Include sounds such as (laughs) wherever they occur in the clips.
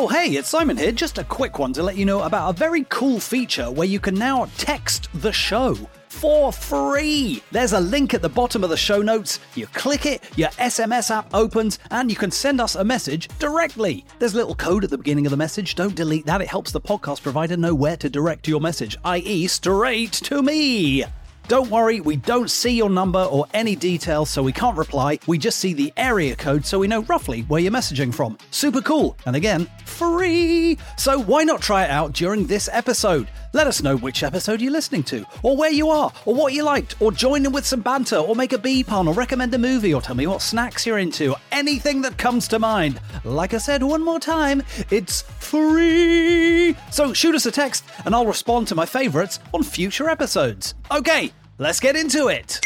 Oh, hey, it's Simon here. Just a quick one to let you know about a very cool feature where you can now text the show for free. There's a link at the bottom of the show notes. You click it, your SMS app opens, and you can send us a message directly. There's a little code at the beginning of the message. Don't delete that. It helps the podcast provider know where to direct your message, i.e., straight to me. Don't worry, we don't see your number or any details, so we can't reply. We just see the area code so we know roughly where you're messaging from. Super cool. And again, free. So why not try it out during this episode? Let us know which episode you're listening to, or where you are, or what you liked, or join in with some banter, or make a bee pun, or recommend a movie, or tell me what snacks you're into. Anything that comes to mind. Like I said one more time, it's free. So shoot us a text, and I'll respond to my favourites on future episodes. Okay, let's get into it.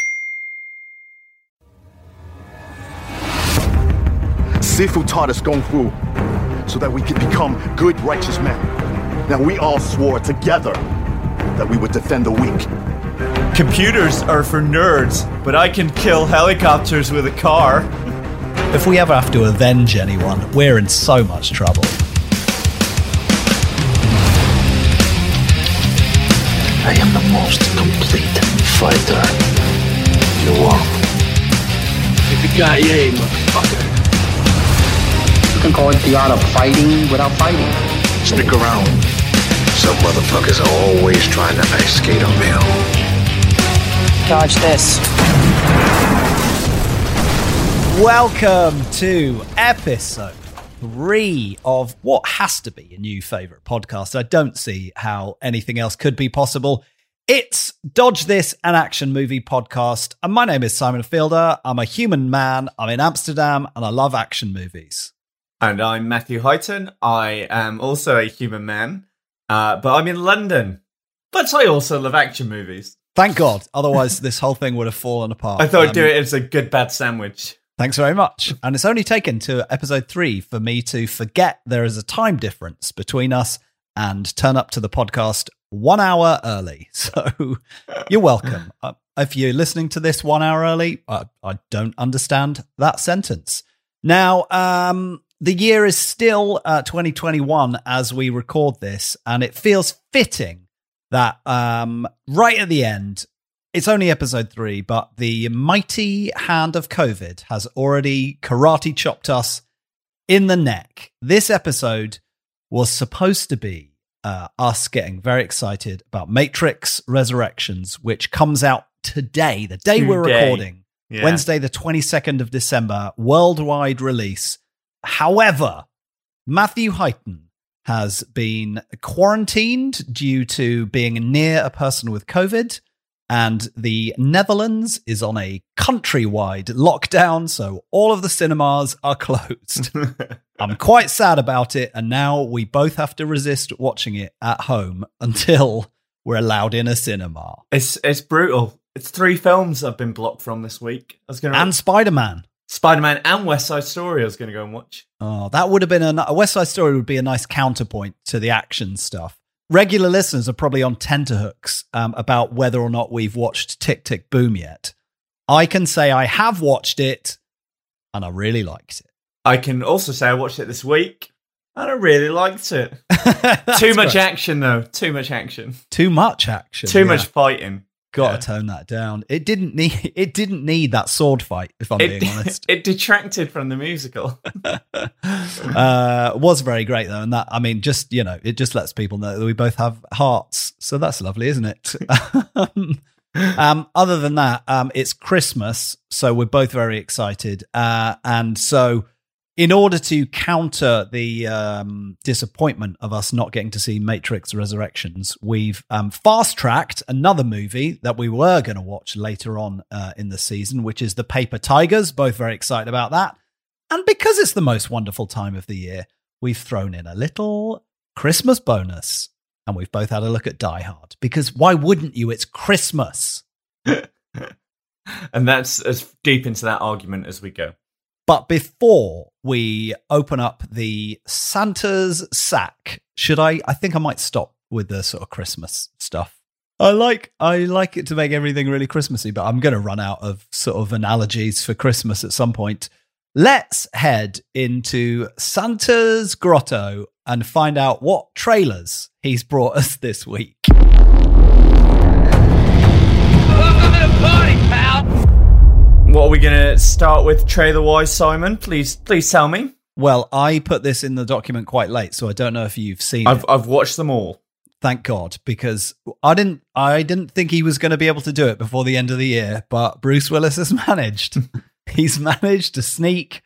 Sifu taught us Kung Fu so that we could become good, righteous men. Now we all swore together that we would defend the weak. Computers are for nerds, but I can kill helicopters with a car. (laughs) If we ever have to avenge anyone, we're in so much trouble. I am the most complete fighter in the world. Yippee-ki-yay, motherfucker. You can call it the art of fighting without fighting. Stick around. Some motherfuckers are always trying to ice skate uphill. Dodge this. Welcome to episode three of what has to be a new favorite podcast. I don't see how anything else could be possible. It's Dodge This, an action movie podcast. And my name is Simon Feilder. I'm a human man. I'm in Amsterdam and I love action movies. And I'm Matthew Highton. I am also a human man, uh, but I'm in London. But I also love action movies. Thank God. Otherwise, this whole thing would have fallen apart. I thought I'd do Um, it as a good bad sandwich. Thanks very much. And it's only taken to episode three for me to forget there is a time difference between us and turn up to the podcast one hour early. (laughs) So you're welcome. Uh, if you're listening to this one hour early, I, I don't understand that sentence. Now, um, the year is still uh, 2021 as we record this, and it feels fitting that um, right at the end, it's only episode three, but the mighty hand of COVID has already karate chopped us in the neck. This episode was supposed to be uh, us getting very excited about Matrix Resurrections, which comes out today, the day we're recording, Yeah. Wednesday, the 22nd of December, worldwide release. However, Matthew Highton has been quarantined due to being near a person with COVID. And the Netherlands is on a countrywide lockdown, so all of the cinemas are (laughs) closed. (laughs) I'm quite sad about it, and now we both have to resist watching it at home (laughs) until we're allowed in a cinema. It's it's brutal. It's three films I've been blocked from this week. I was going And Spider Man. Spider Man and West Side Story. I was going to go and watch. Oh, that would have been a, a West Side Story would be a nice counterpoint to the action stuff. Regular listeners are probably on tenterhooks um, about whether or not we've watched Tick Tick Boom yet. I can say I have watched it, and I really liked it. I can also say I watched it this week and I really liked it. (laughs) Too much great. action though. Too much action. Too much action. Too yeah. much fighting. Got yeah. to tone that down. It didn't (laughs) need. It didn't need that sword fight. If I'm It, being honest, (laughs) it detracted from the musical. uh, was very great though, and that I mean, just you know, it just lets people know that we both have hearts. So that's lovely, isn't it? um, other than that, um, it's Christmas, so we're both very excited, uh, and so. In order to counter the um, disappointment of us not getting to see Matrix Resurrections, we've um, fast tracked another movie that we were going to watch later on uh, in the season, which is The Paper Tigers. Both very excited about that. And because it's the most wonderful time of the year, we've thrown in a little Christmas bonus. And we've both had a look at Die Hard. Because why wouldn't you? It's Christmas. (laughs) and that's as deep into that argument as we go. But before we open up the Santa's sack, should I? I think I might stop with the sort of Christmas stuff. I like I like it to make everything really Christmassy, but I'm going to run out of sort of analogies for Christmas at some point. Let's head into Santa's grotto and find out what trailers he's brought us this week. What are we going to start with trailer wise, Simon? Please, please tell me. Well, I put this in the document quite late, so I don't know if you've seen I've it. I've watched them all. Thank God, because I didn't I didn't think he was going to be able to do it before the end of the year, but Bruce Willis has (laughs) managed. He's managed to sneak.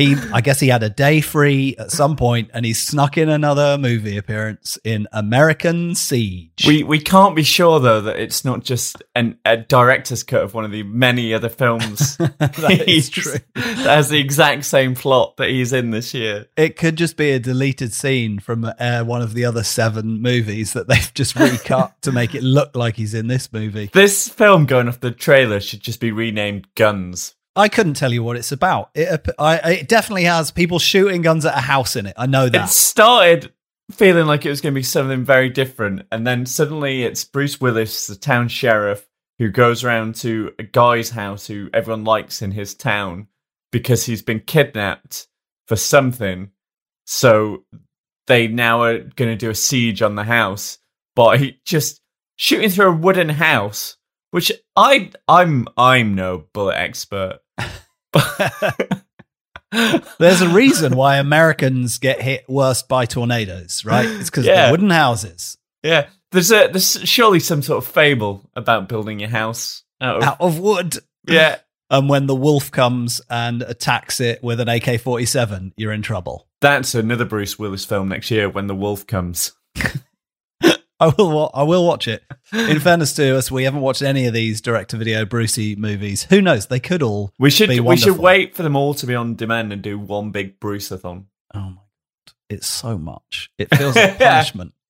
He I guess he had a day free at some point and he snuck in another movie appearance in American Siege. We we can't be sure though that it's not just an, a director's cut of one of the many other films (laughs) That is he's- true. (laughs) that has the exact same plot that he's in this year. It could just be a deleted scene from uh, one of the other seven movies that they've just recut to make it look like he's in this movie. This film, going off the trailer, should just be renamed Guns. I couldn't tell you what it's about. It, I, it definitely has people shooting guns at a house in it. I know that. It started feeling like it was going to be something very different, and then suddenly it's Bruce Willis, the town sheriff, who goes around to a guy's house who everyone likes in his town because he's been kidnapped for something. So they now are going to do a siege on the house by just shooting through a wooden house. Which I I'm I'm no bullet expert. (laughs) There's a reason why Americans get hit worst by tornadoes, right? It's because Yeah. the wooden houses Yeah, there's a there's surely some sort of fable about building your house out of out of wood. yeah. (laughs) And when the wolf comes and attacks it with an AK 47, you're in trouble. That's another Bruce Willis film next year when the wolf comes. (laughs) I will. I will watch it. In fairness to us, we haven't watched any of these direct-to-video Brucey movies. Who knows? They could all. We should we should wait for them all to be on demand and do one big Bruceathon. Oh my god, it's so much. It feels like (laughs) punishment. (laughs)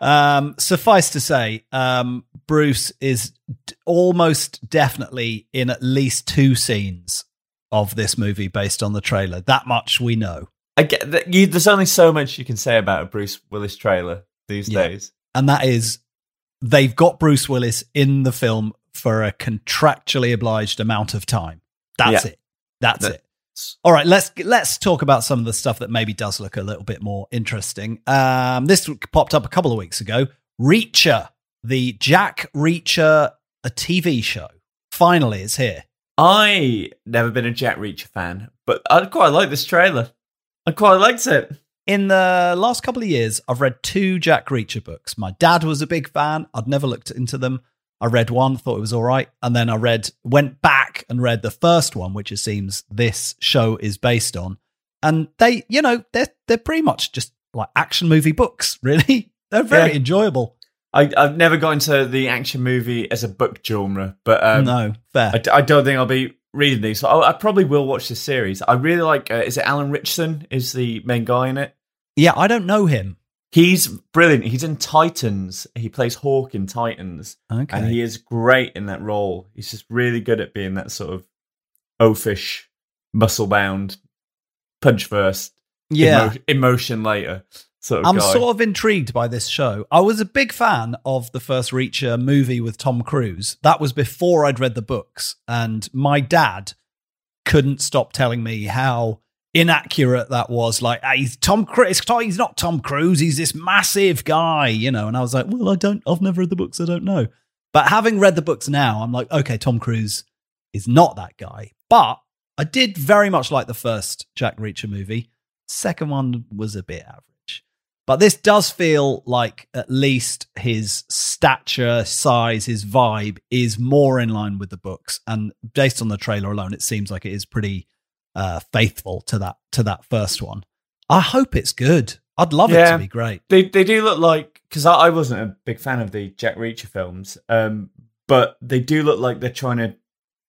Um, suffice to say, um, Bruce is d- almost definitely in at least two scenes of this movie based on the trailer. That much we know. I get that you, there's only so much you can say about a Bruce Willis trailer these Yeah. days. and that is they've got Bruce Willis in the film for a contractually obliged amount of time. That's Yeah. it. That's That- it. All right, let's let's talk about some of the stuff that maybe does look a little bit more interesting. Um, this popped up a couple of weeks ago. Reacher, the Jack Reacher, a TV show, finally is here. I never been a Jack Reacher fan, but I quite like this trailer. I quite liked it. In the last couple of years, I've read two Jack Reacher books. My dad was a big fan. I'd never looked into them. I read one, thought it was all right, and then I read, went back and read the first one, which it seems this show is based on. And they, you know, they're they're pretty much just like action movie books. (laughs) Really, they're very Yeah. enjoyable. I, I've never got into the action movie as a book genre, but um, no, fair. I don't think I'll be reading these. So I, I probably will watch this series. I really like. Uh, is it Alan Richardson? Is the main guy in it? Yeah, I don't know him. He's brilliant. He's in Titans. He plays Hawk in Titans, Okay, and he is great in that role. He's just really good at being that sort of oafish, muscle bound, punch first, yeah. emo- emotion later sort of I'm guy. sort of intrigued by this show. I was a big fan of the first Reacher movie with Tom Cruise. That was before I'd read the books, and my dad couldn't stop telling me how inaccurate that was. Like, "Ah, he's Tom Cruise. He's not Tom Cruise. He's this massive guy, you know. And I was like, well, I don't. I've never read the books. I don't know. But having read the books now, I'm like, okay, Tom Cruise is not that guy. But I did very much like the first Jack Reacher movie. Second one was a bit average. But this does feel like at least his stature, size, his vibe is more in line with the books. And based on the trailer alone, it seems like it is pretty uh, faithful to that to that first one. I hope it's good. I'd love it to be great. They they do look like because I, I wasn't a big fan of the Jack Reacher films, um, but they do look like they're trying to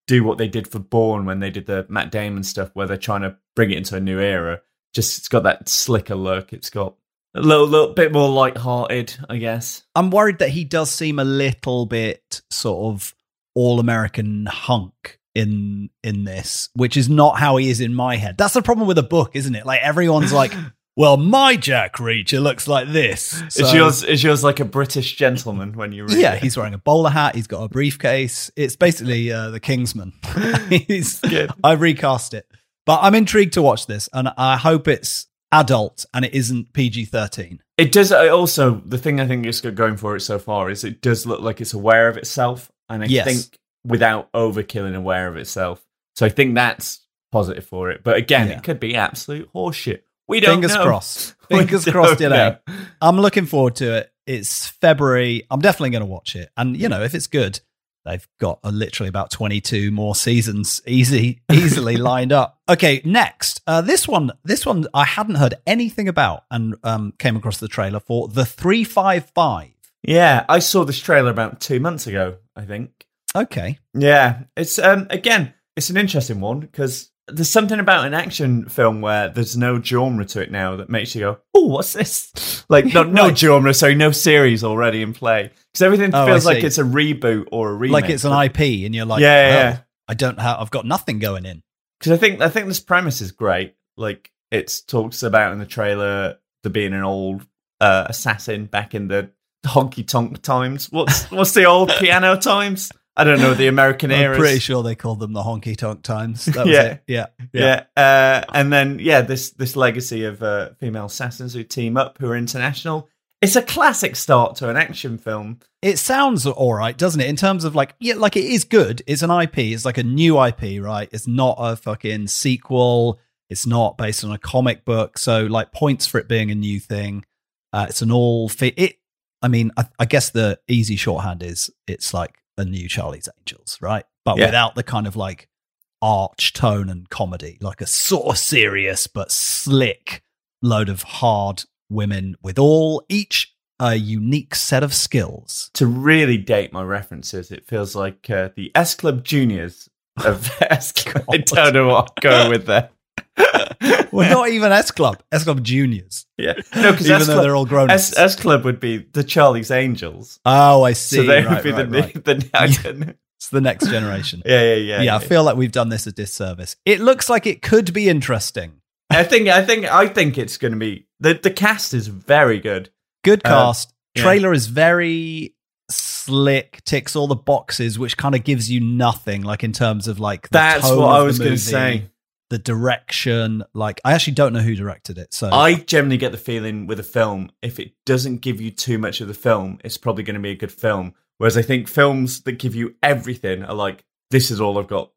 do what they did for Bourne when they did the Matt Damon stuff, where they're trying to bring it into a new era. Just it's got that slicker look. It's got a little little bit more light-hearted, I guess. I'm worried that he does seem a little bit sort of all American hunk in in this, which is not how he is in my head. That's the problem with a book, isn't it? Like everyone's like, (laughs) "Well, my Jack Reacher looks like this." Is So- yours is yours like a British gentleman when you read yeah, it? he's wearing a bowler hat. He's got a briefcase. It's basically uh, the Kingsman. (laughs) I recast it, but I'm intrigued to watch this, and I hope it's adult and it isn't PG thirteen. It does I also the thing I think it's got going for it so far is it does look like it's aware of itself, and I Yes. think without overkill and aware of itself. So I think that's positive for it. But again, Yeah. it could be absolute horseshit. We don't Fingers know. crossed. (laughs) Fingers crossed, you know. know. I'm looking forward to it. It's February. I'm definitely going to watch it. And, you know, if it's good, they've got uh, literally about 22 more seasons easy, easily (laughs) lined up. Okay, next. Uh, this one, this one I hadn't heard anything about and um, came across the trailer for The 355. Yeah, I saw this trailer about two months ago. I think. Okay. Yeah, it's um again, it's an interesting one because there's something about an action film where there's no genre to it now that makes you go, "Oh, what's this?" (laughs) Like no, no (laughs) Right. genre, sorry, no series already in play because everything Oh, feels like it's a reboot or a remake. like it's an IP and you're like, Yeah, yeah, yeah. I don't have, I've got nothing going in. Because I think I think this premise is great. Like it talks about in the trailer there being an old uh, assassin back in the honky tonk times. What's what's the old piano times? I don't know the American I'm era. pretty sure they called them the honky tonk times. That was Yeah. it. Yeah. Yeah, uh, and then yeah, this this legacy of uh, female assassins who team up, who are international. It's a classic start to an action film. It sounds all right, doesn't it? In terms of like, yeah, like it is good. It's an IP. It's like a new IP, right? It's not a fucking sequel. It's not based on a comic book. So, like, points for it being a new thing. Uh, it's an all fit. It. I mean, I, I guess the easy shorthand is it's like a new Charlie's Angels, right? But Yeah. without the kind of like arch tone and comedy, like a sort of serious but slick load of hard women with all each a unique set of skills. To really date my references, it feels like uh, the S Club Juniors of (laughs) S Club. (laughs) I don't know what I'm going with there. (laughs) Well, not even S Club, S Club Juniors. yeah, no, because Even S though they're all grown S, S Club would be the Charlie's Angels, Oh, I see. so they right, would be right, the, right. (laughs) the I don't. It's the next generation. (laughs) Yeah, yeah, yeah, yeah, I feel like we've done this a disservice. It looks like it could be interesting. I think, I think, I think it's going to be the the cast is very good. Good Uh, cast. yeah. Trailer is very slick, ticks all the boxes, which kind of gives you nothing, like in terms of like the That's what I was going to say. The direction, like I actually don't know who directed it, so I generally get the feeling with a film, if it doesn't give you too much of the film, it's probably going to be a good film. Whereas I think films that give you everything are like, this is all I've got.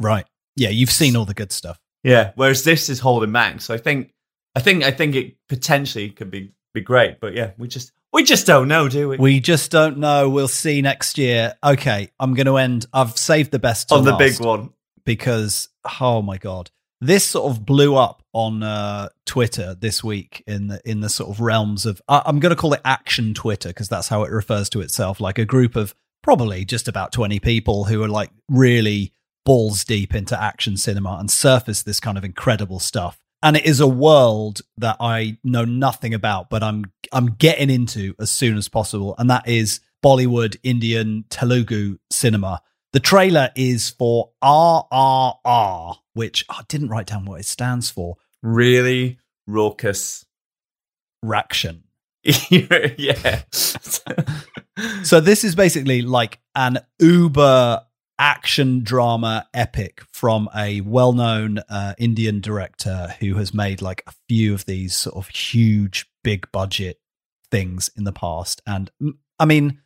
right, yeah, you've seen all the good stuff. Yeah. Whereas this is holding back. So I think, I think, I think it potentially could be be great. But yeah, we just we just don't know, do we? We just don't know. We'll see next year. Okay, I'm going to end. I've saved the best On the last. big one. because oh my god. This sort of blew up on uh, twitter this week in the in the sort of realms of I i'm going to call it action twitter because that's how it refers to itself like a group of probably just about 20 people who are like really balls deep into action cinema and surface this kind of incredible stuff. And it is a world that i know nothing about but i'm i'm getting into as soon as possible and that is bollywood indian telugu cinema the trailer is for RRR, which I didn't write down what it stands for. Really raucous. Raction. (laughs) yeah. (laughs) So this is basically like an uber action drama epic from a well-known uh, Indian director who has made like a few of these sort of huge big budget things in the past and I mean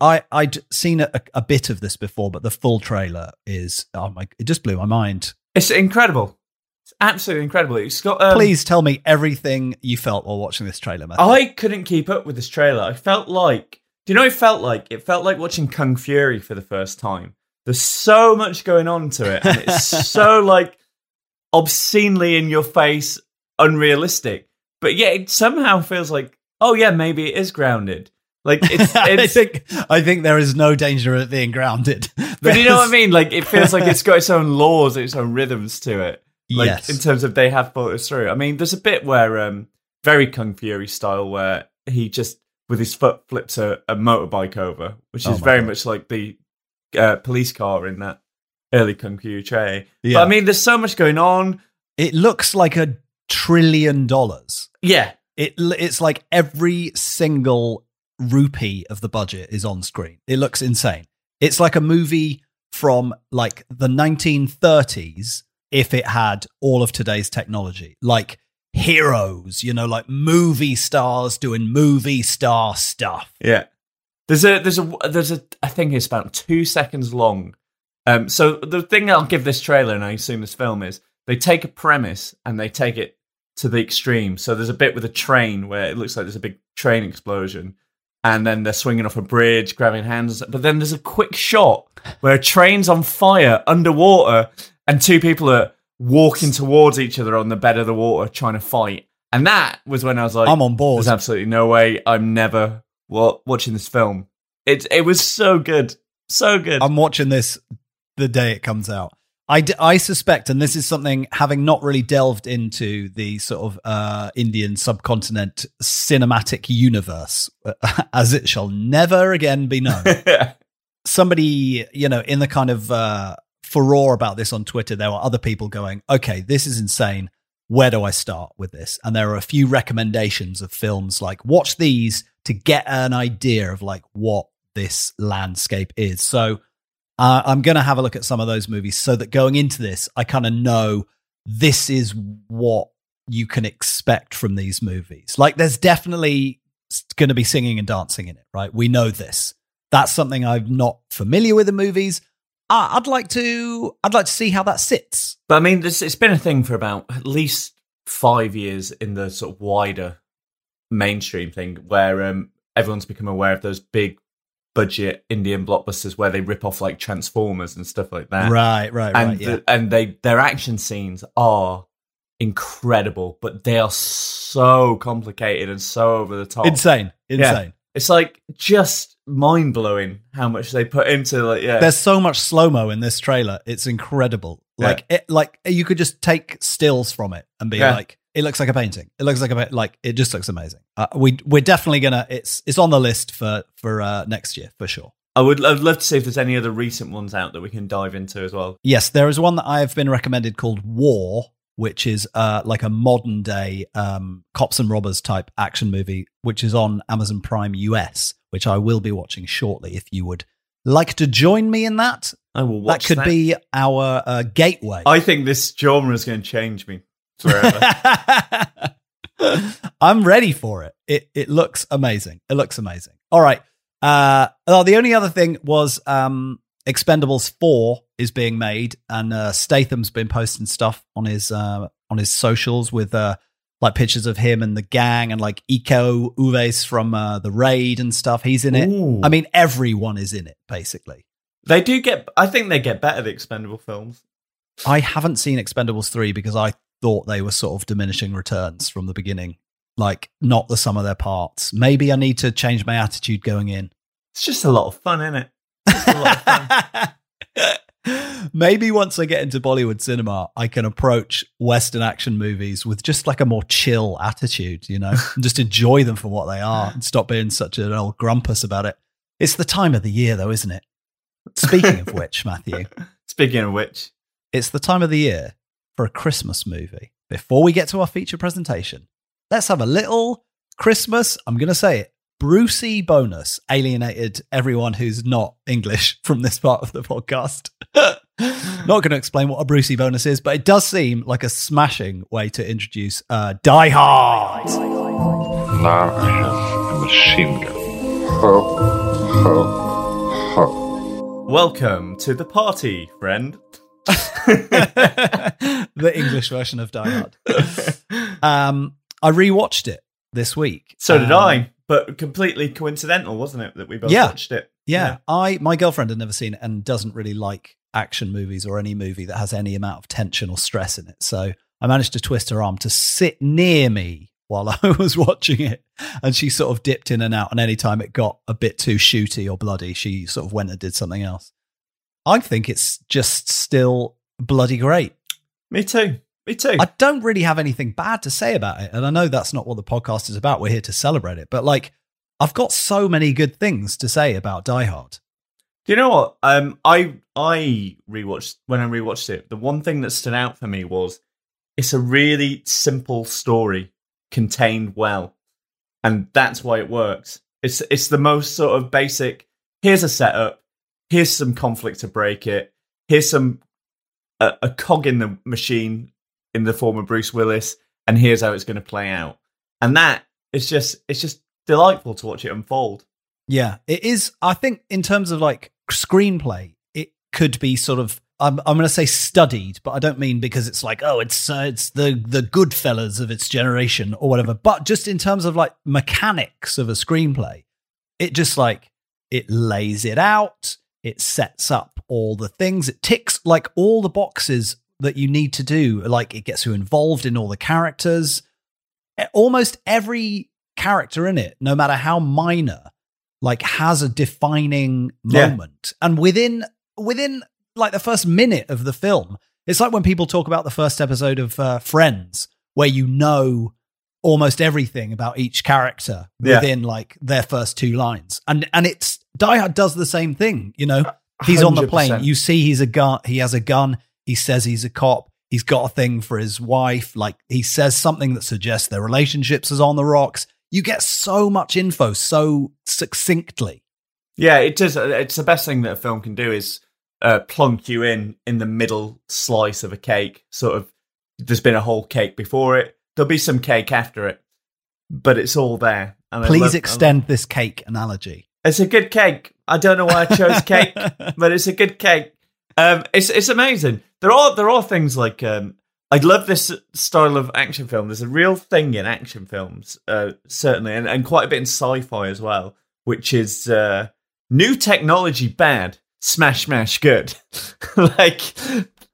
I I'd seen a, a bit of this before but the full trailer is oh my it just blew my mind. it's incredible. It's absolutely incredible. It's got um, Please tell me everything you felt while watching this trailer, Matthew. I couldn't keep up with this trailer. I felt like, do you know what it felt like? It felt like watching Kung Fury for the first time. There's so much going on to it, and it's (laughs) so like obscenely in your face, unrealistic. But yet it somehow feels like, oh yeah, maybe it is grounded. Like (laughs) it's, I think I think there is no danger of it being grounded. (laughs) but you know what I mean? Like it feels like it's got its own (laughs) laws, its own rhythms to it. Like Yes. in terms of they have thought this through. I mean, there's a bit where um very Kung Fury style where he just with his foot flips a, a motorbike over, which Oh is very God. much like the uh, police car in that early Kung Fury tray. Yeah. But I mean, there's so much going on. It looks like a trillion dollars. Yeah, It it's like every single rupee of the budget is on screen. It looks insane. It's like a movie from like the 1930s if it had all of today's technology. Like heroes, you know, like movie stars doing movie star stuff. Yeah. There's a there's a there's a I think it's about two seconds long. Um, so the thing I'll give this trailer, and I assume this film is, they take a premise and they take it to the extreme. So there's a bit with a train where it looks like there's a big train explosion, and then they're swinging off a bridge, grabbing hands. But then there's a quick shot where a train's on fire underwater, and two people are walking towards each other on the bed of the water trying to fight. And that was when I was like, I'm on board. There's absolutely no way I'm never wa- watching this film. It it was so good, so good. I'm watching this the day it comes out. I, d- I suspect, and this is something having not really delved into the sort of uh, Indian subcontinent cinematic universe, (laughs) as it shall never again be known. (laughs) Somebody, you know, in the kind of uh, furore about this on Twitter, there were other people going, okay, this is insane. Where do I start with this? And there are a few recommendations of films like watch these to get an idea of like what this landscape is. So uh, I'm going to have a look at some of those movies so that going into this, I kind of know this is what you can expect from these movies. Like, there's definitely going to be singing and dancing in it, right? We know this. That's something I'm not familiar with in movies. Uh, I'd like to. I'd like to see how that sits. But I mean, this, it's been a thing for about at least five years in the sort of wider mainstream thing, where um, everyone's become aware of those big budget Indian blockbusters where they rip off like Transformers and stuff like that. Right, right, and right. Yeah. the- and they their action scenes are incredible, but they are so complicated and so over the top. Insane, Yeah. insane. It's like just mind blowing how much they put into like yeah. There's so much slow mo in this trailer. It's incredible. Yeah. Like it, like you could just take stills from it and be Yeah. like, it looks like a painting. It looks like a like it just looks amazing. Uh, we we're definitely gonna. It's it's on the list for for uh, next year for sure. I would I'd love to see if there's any other recent ones out that we can dive into as well. Yes, there is one that I've been recommended called War, which is uh, like a modern day um, cops and robbers type action movie, which is on Amazon Prime US, which I will be watching shortly. If you would like to join me in that, I will watch that could be our uh, gateway. I think this genre is going to change me. (laughs) I'm ready for it. It it looks amazing. It looks amazing. All right. Uh, oh, the only other thing was um, Expendables Four is being made, and uh, Statham's been posting stuff on his uh, on his socials with uh, like pictures of him and the gang, and like Iko Uwais from uh, the Raid and stuff. He's in it. Ooh. I mean, everyone is in it basically. they do get. I think they get better. The expendable films. I haven't seen Expendables 3 because I thought they were sort of diminishing returns from the beginning. Like, not the sum of their parts. Maybe I need to change my attitude going in. It's just a lot of fun, isn't it? It's a lot of fun. (laughs) Maybe once I get into Bollywood cinema, I can approach Western action movies with just like a more chill attitude, you know, and just enjoy them for what they are and stop being such an old grumpus about it. It's the time of the year, though, isn't it? Speaking of which, Matthew, (laughs) Speaking of which, it's the time of the year for a Christmas movie. Before we get to our feature presentation, let's have a little Christmas, I'm going to say it, Brucey bonus, alienated everyone who's not English (laughs) from this part of the podcast. (laughs) not going to explain what a Brucey bonus is, but it does seem like a smashing way to introduce uh, Die Hard. Now I have a machine gun. Ho, ho, ho. welcome to the party, friend. (laughs) the English version of Die Hard. Um, I rewatched it this week. So did Um, I, but completely coincidental, wasn't it, that we both Yeah. watched it? Yeah, I my girlfriend had never seen it and doesn't really like action movies or any movie that has any amount of tension or stress in it. So I managed to twist her arm to sit near me while (laughs) I was watching it, and she sort of dipped in and out. And any time it got a bit too shooty or bloody, she sort of went and did something else. I think it's just still bloody great. Me too. Me too. I don't really have anything bad to say about it. And I know that's not what the podcast is about. We're here to celebrate it. But like, I've got so many good things to say about Die Hard. Do you know what? Um, I I rewatched when I rewatched it. The one thing that stood out for me was it's a really simple story contained well, and that's why it works. It's it's the most sort of basic. Here's a setup. Here's some conflict to break it. Here's some a, a cog in the machine in the form of Bruce Willis, and here's how it's going to play out. And that is just it's just delightful to watch it unfold. Yeah, it is. I think in terms of like screenplay, it could be sort of. I'm, I'm going to say studied, but I don't mean because it's like oh, it's uh, it's the the Goodfellas of its generation or whatever. But just in terms of like mechanics of a screenplay, it just like it lays it out. It sets up all the things. It ticks like all the boxes that you need to do. Like it gets you involved in all the characters. Almost every character in it, no matter how minor, like has a defining Yeah. moment. And within within like the first minute of the film, it's like when people talk about the first episode of uh, Friends, where you know almost everything about each character Yeah. within like their first two lines. And and it's Die Hard does the same thing, you know. He's on the plane. You see he's a gun he has a gun. He says he's a cop. He's got a thing for his wife. Like he says something that suggests their relationships is on the rocks. You get so much info so succinctly. Yeah, it does. It's the best thing that a film can do is uh, plunk you in in the middle slice of a cake. Sort of, there's been a whole cake before it. There'll be some cake after it, but it's all there. And Please love- extend this cake analogy. It's a good cake. I don't know why I chose cake, (laughs) but it's a good cake. Um, it's it's amazing. There are there are things like um, I love this style of action film. There's a real thing in action films, uh, certainly, and, and quite a bit in sci-fi as well, which is uh, new technology bad, smash smash good. (laughs) like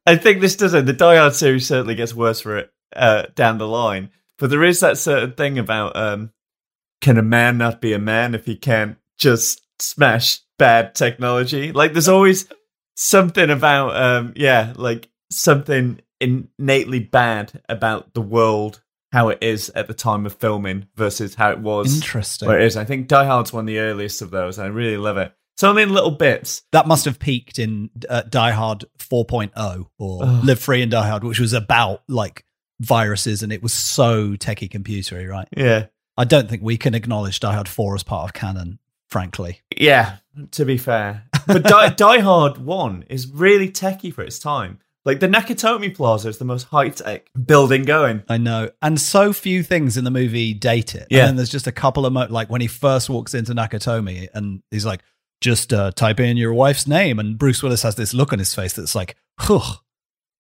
I think this does it. The Die Hard series certainly gets worse for it uh, down the line, but there is that certain thing about um, can a man not be a man if he can't just smash bad technology? Like there's always something about um yeah, like something innately bad about the world how it is at the time of filming versus how it was Interesting. where it is. I think Die Hard's one of the earliest of those. and I really love it. So only in little bits. That must have peaked in uh, Die Hard 4.0 or Live Free and Die Hard, which was about like viruses and it was so techie computery, right? Yeah. I don't think we can acknowledge Die Hard 4 as part of canon, frankly. Yeah, to be fair. But Die, (laughs) Die Hard 1 is really techie for its time. Like the Nakatomi Plaza is the most high tech building going. I know. And so few things in the movie date it. Yeah. And there's just a couple of, mo- like when he first walks into Nakatomi and he's like, just uh, type in your wife's name. And Bruce Willis has this look on his face that's like, huh,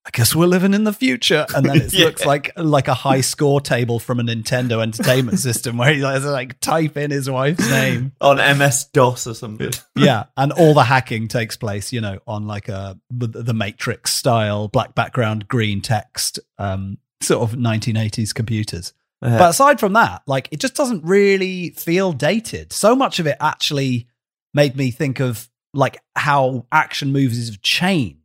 I guess we're living in the future. And then it (laughs) Yeah. looks like like a high score table from a Nintendo Entertainment (laughs) System where he has to like type in his wife's name. on MS DOS or something. (laughs) yeah, and all the hacking takes place, you know, on like a the Matrix style black background, green text, um, sort of 1980s computers. Yeah. But aside from that, like it just doesn't really feel dated. So much of it actually made me think of like how action movies have changed.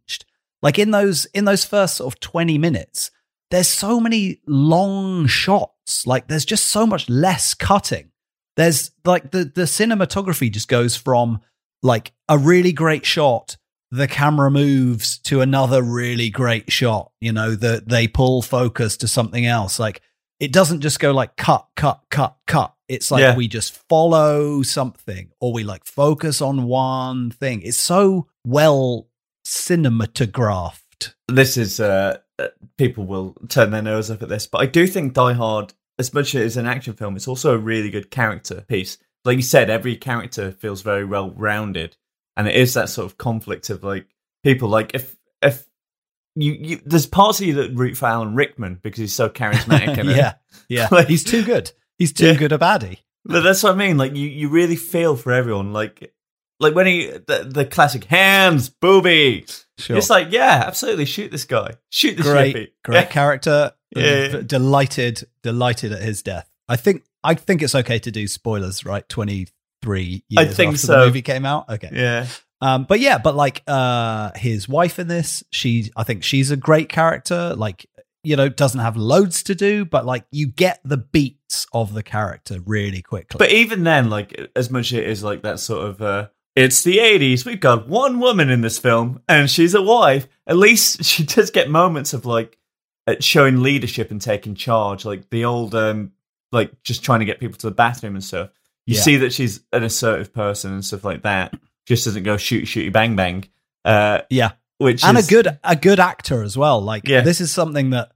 Like in those in those first sort of 20 minutes, there's so many long shots. Like there's just so much less cutting. There's like the the cinematography just goes from like a really great shot the camera moves to another really great shot you know that they pull focus to something else like it doesn't just go like cut cut cut cut it's like Yeah. we just follow something or we like focus on one thing it's so well cinematographed this is uh, uh, people will turn their nose up at this, but I do think Die Hard, as much as it is an action film, it's also a really good character piece. Like you said, every character feels very well rounded, and it is that sort of conflict of like people. Like if if you, you there's parts of you that root for Alan Rickman because he's so charismatic. (laughs) yeah yeah Like- (laughs) he's too good he's too Yeah. good a baddie But that's what I mean. Like you, you really feel for everyone. Like, like when he the, the classic hands, booby. sure It's like, yeah, absolutely, shoot this guy, shoot this great, great Yeah. character. (laughs) Yeah. Delighted, delighted at his death. I think, I think it's okay to do spoilers, right? Twenty three years I think after so. the movie came out. Okay, Yeah, um, but yeah, but like uh, his wife in this, she, I think she's a great character. Like, you know, doesn't have loads to do, but like you get the beats of the character really quickly. but even then, like as much as it is like that sort of. uh it's the 80s. We've got one woman in this film, and she's a wife. At least (laughs) she does get moments of like uh, showing leadership and taking charge, like the old, um like just trying to get people to the bathroom and stuff. You Yeah. see that she's an assertive person and stuff like that. Just doesn't go shoot, shooty, bang, bang. Uh, yeah, which and is, a good a good actor as well. Like Yeah. this is something that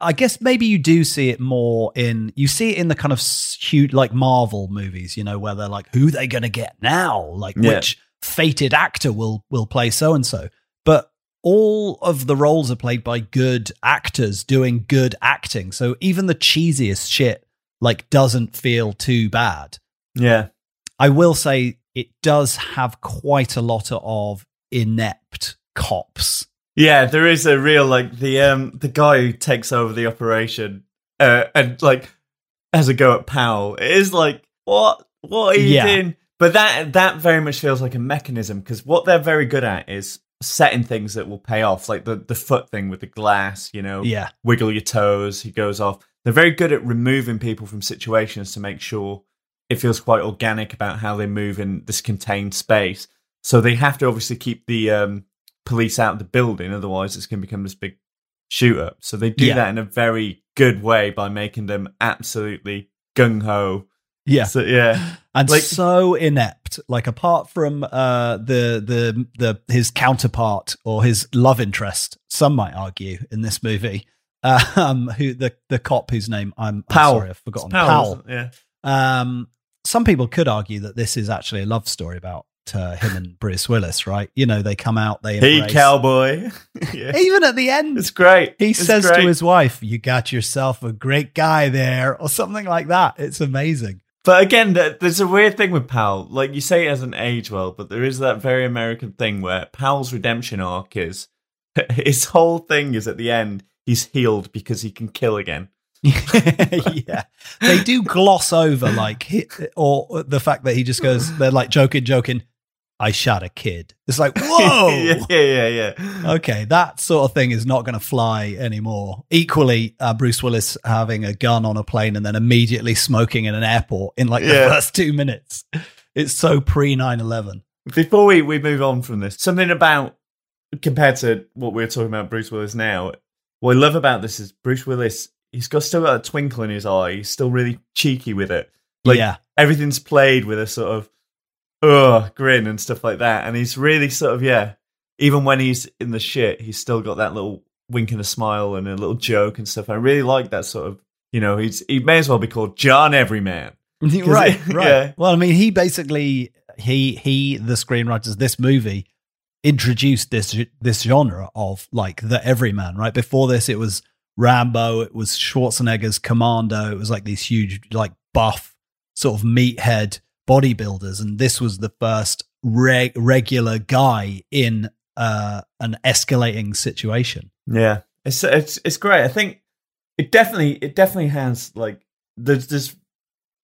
I, guess maybe you do see it more in you see it in the kind of huge like Marvel movies, you know, where they're like, who they gonna get now? Like Yeah. which fated actor will will play so and so. But all of the roles are played by good actors doing good acting. So even the cheesiest shit like doesn't feel too bad. Yeah. I will say it does have quite a lot of inept cops. Yeah, there is a real like the um the guy who takes over the operation uh, and like has a go at Powell. It is like what what are you Yeah. doing? But that that very much feels like a mechanism because what they're very good at is setting things that will pay off, like the the foot thing with the glass. You know, Yeah. wiggle your toes, he goes off. They're very good at removing people from situations to make sure it feels quite organic about how they move in this contained space. So they have to obviously keep the um, police out of the building, otherwise it's going to become this big shoot up. So they do Yeah. that in a very good way by making them absolutely gung ho. Yeah. So yeah, and Like- so inept. Like apart from uh, the the the his counterpart or his love interest, some might argue in this movie, um, who the the cop whose name I'm, I'm sorry I've forgotten. It's Powell, Powell. isn't? Um, some people could argue that this is actually a love story about uh, him and Bruce Willis, right? You know, they come out, they Yeah. Hey, cowboy. (laughs) yeah. Even at the end, It's great. he It's says great. to his wife, "You got yourself a great guy there," or something like that. It's amazing. But again, there's a weird thing with Powell. Like you say, it hasn't aged well, but there is that very American thing where Powell's redemption arc is (laughs) his whole thing is at the end he's healed because he can kill again. (laughs) yeah, they do gloss over like or the fact that he just goes. They're like joking, joking. I shot a kid. It's like (laughs) whoa. yeah, yeah, yeah, yeah. Okay, that sort of thing is not going to fly anymore. Equally, uh, Bruce Willis having a gun on a plane and then immediately smoking in an airport in like the first two minutes. It's so pre 9 11. Before we, we move on from this, something about compared to what we are talking about Bruce Willis now, what I love about this is Bruce Willis, he's got still got a twinkle in his eye. He's still really cheeky with it. Like yeah. everything's played with a sort of ugh grin and stuff like that. And he's really sort of yeah. Even when he's in the shit, he's still got that little wink and a smile and a little joke and stuff. I really like that sort of you know, he's he may as well be called John Everyman. (laughs) right, (laughs) right. yeah. Well, I mean, he basically he he the screenwriters this movie introduced this this genre of like the everyman. Right before this, it was Rambo, it was Schwarzenegger's Commando. It was like these huge, like buff sort of meathead bodybuilders, and this was the first reg- regular guy in uh, an escalating situation. Yeah, it's it's it's great. I think it definitely it definitely has like there's there's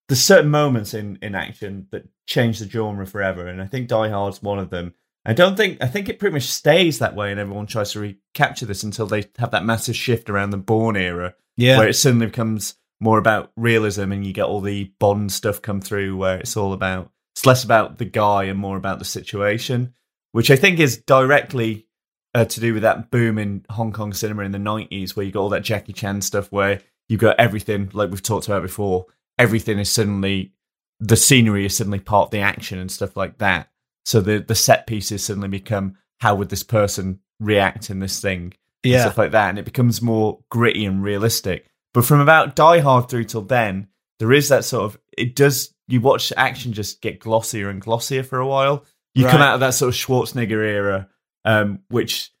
there's certain moments in in action that change the genre forever, and I think Die Hard's one of them. I don't think I think it pretty much stays that way, and everyone tries to recapture this until they have that massive shift around the Bourne era, Yeah, where it suddenly becomes more about realism, and you get all the Bond stuff come through, where it's all about it's less about the guy and more about the situation, which I think is directly uh, to do with that boom in Hong Kong cinema in the 90s, where you got all that Jackie Chan stuff, where you got everything, like we've talked about before, everything is suddenly, the scenery is suddenly part of the action and stuff like that. So the, the set pieces suddenly become, how would this person react in this thing? and yeah, stuff like that, and it becomes more gritty and realistic. But from about Die Hard through till then, there is that sort of it does. You watch action just get glossier and glossier for a while. You come out of that sort of Schwarzenegger era, um, which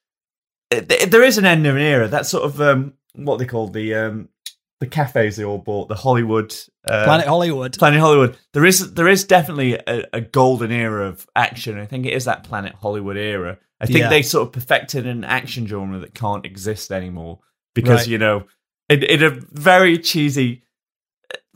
it, it- there is an end of an era. That sort of um, what they call the um, the cafes they all bought, the Hollywood uh, Planet Hollywood. Planet Hollywood. There is there is definitely a, a golden era of action. I think it is that Planet Hollywood era. I think Yeah. they sort of perfected an action genre that can't exist anymore because Right. you know, in, in a very cheesy,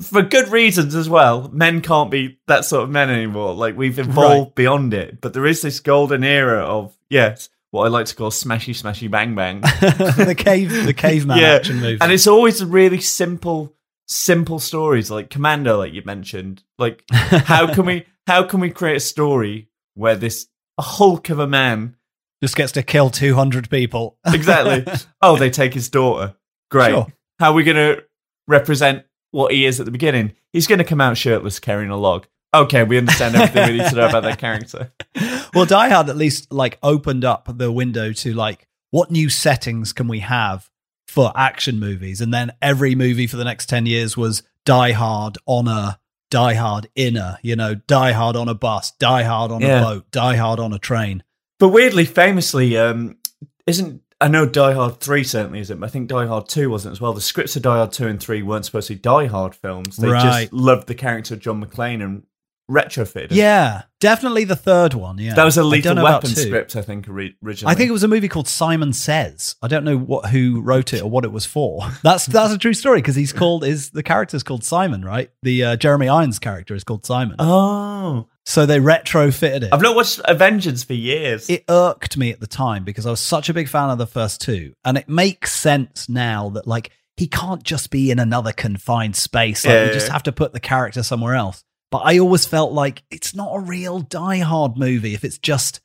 for good reasons as well. Men can't be that sort of men anymore. Like we've evolved beyond it, but there is this golden era of yes, what I like to call smashy, smashy, bang, bang. (laughs) the cave, the (laughs) caveman Yeah, action movie. and it's always really simple simple stories like commando like you mentioned like how can we (laughs) how can we create a story where this hulk of a man just gets to kill 200 people. exactly oh they take his daughter great Sure. How are we going to represent what he is at the beginning he's going to come out shirtless carrying a log okay we understand everything we need to know about that character (laughs) well, Die Hard at least like opened up the window to like what new settings can we have for action movies. And then every movie for the next 10 years was Die Hard on a Die Hard inner, you know, Die Hard on a bus, Die Hard on Yeah. a boat, Die Hard on a train. But weirdly, famously, um, isn't I know Die Hard three certainly isn't. But I think Die Hard two wasn't as well. The scripts of Die Hard two and three weren't supposed to be Die Hard films. They Right. just loved the character of John McClane and retrofitted. Yeah, definitely the third one. Yeah, that was a Lethal Weapon script, I think, originally. I think it was a movie called Simon Says. I don't know what who wrote it or what it was for. (laughs) That's that's a true story because he's called is the character's called Simon, right? The uh, Jeremy Irons character is called Simon. Oh, so they retrofitted it. I've not watched Vengeance for years. it irked me at the time because I was such a big fan of the first two, and it makes sense now that like he can't just be in another confined space. Like Yeah, we yeah, just have to put the character somewhere else. But I always felt like it's not a real Die Hard movie if it's just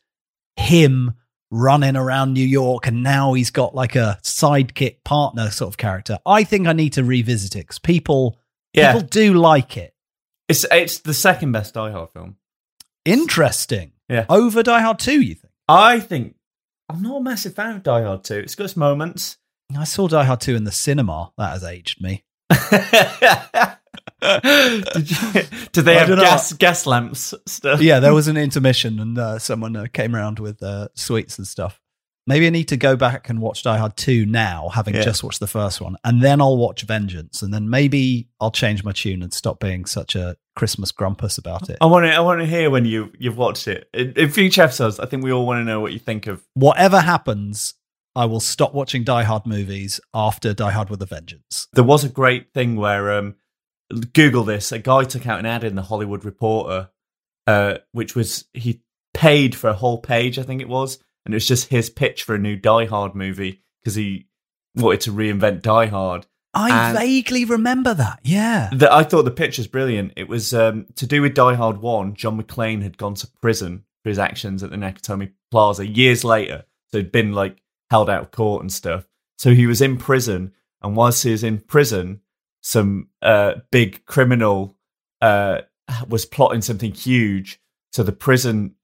him running around New York and now he's got like a sidekick partner sort of character. I think I need to revisit it because people Yeah. people do like it. it's it's the second best Die Hard film. Interesting. Yeah. Over Die Hard 2, you think? I think I'm not a massive fan of Die Hard two. It's got its moments. I saw Die Hard 2 in the cinema. That has aged me. (laughs) did, you, did they I have gas gas lamps stuff? yeah, there was an intermission and uh, someone uh, came around with uh, sweets and stuff. Maybe I need to go back and watch Die Hard 2 now, having Yeah. just watched the first one, and then I'll watch Vengeance, and then maybe I'll change my tune and stop being such a Christmas grumpus about it. I want to. I want to hear when you you've watched it in, in future episodes. I think we all want to know what you think of. Whatever happens, I will stop watching Die Hard movies after Die Hard with a Vengeance. There was a great thing where um, Google this. A guy took out an ad in the Hollywood Reporter, uh, which was he paid for a whole page. I think it was, and it was just his pitch for a new Die Hard movie because he wanted to reinvent Die Hard. I And- vaguely remember that. Yeah. The, I thought the was brilliant. It was um, to do with Die Hard 1. John McClane had gone to prison for his actions at the Nakatomi Plaza years later. So he'd been like held out of court and stuff. So he was in prison. And whilst he was in prison, some uh, big criminal uh, was plotting something huge. So the prison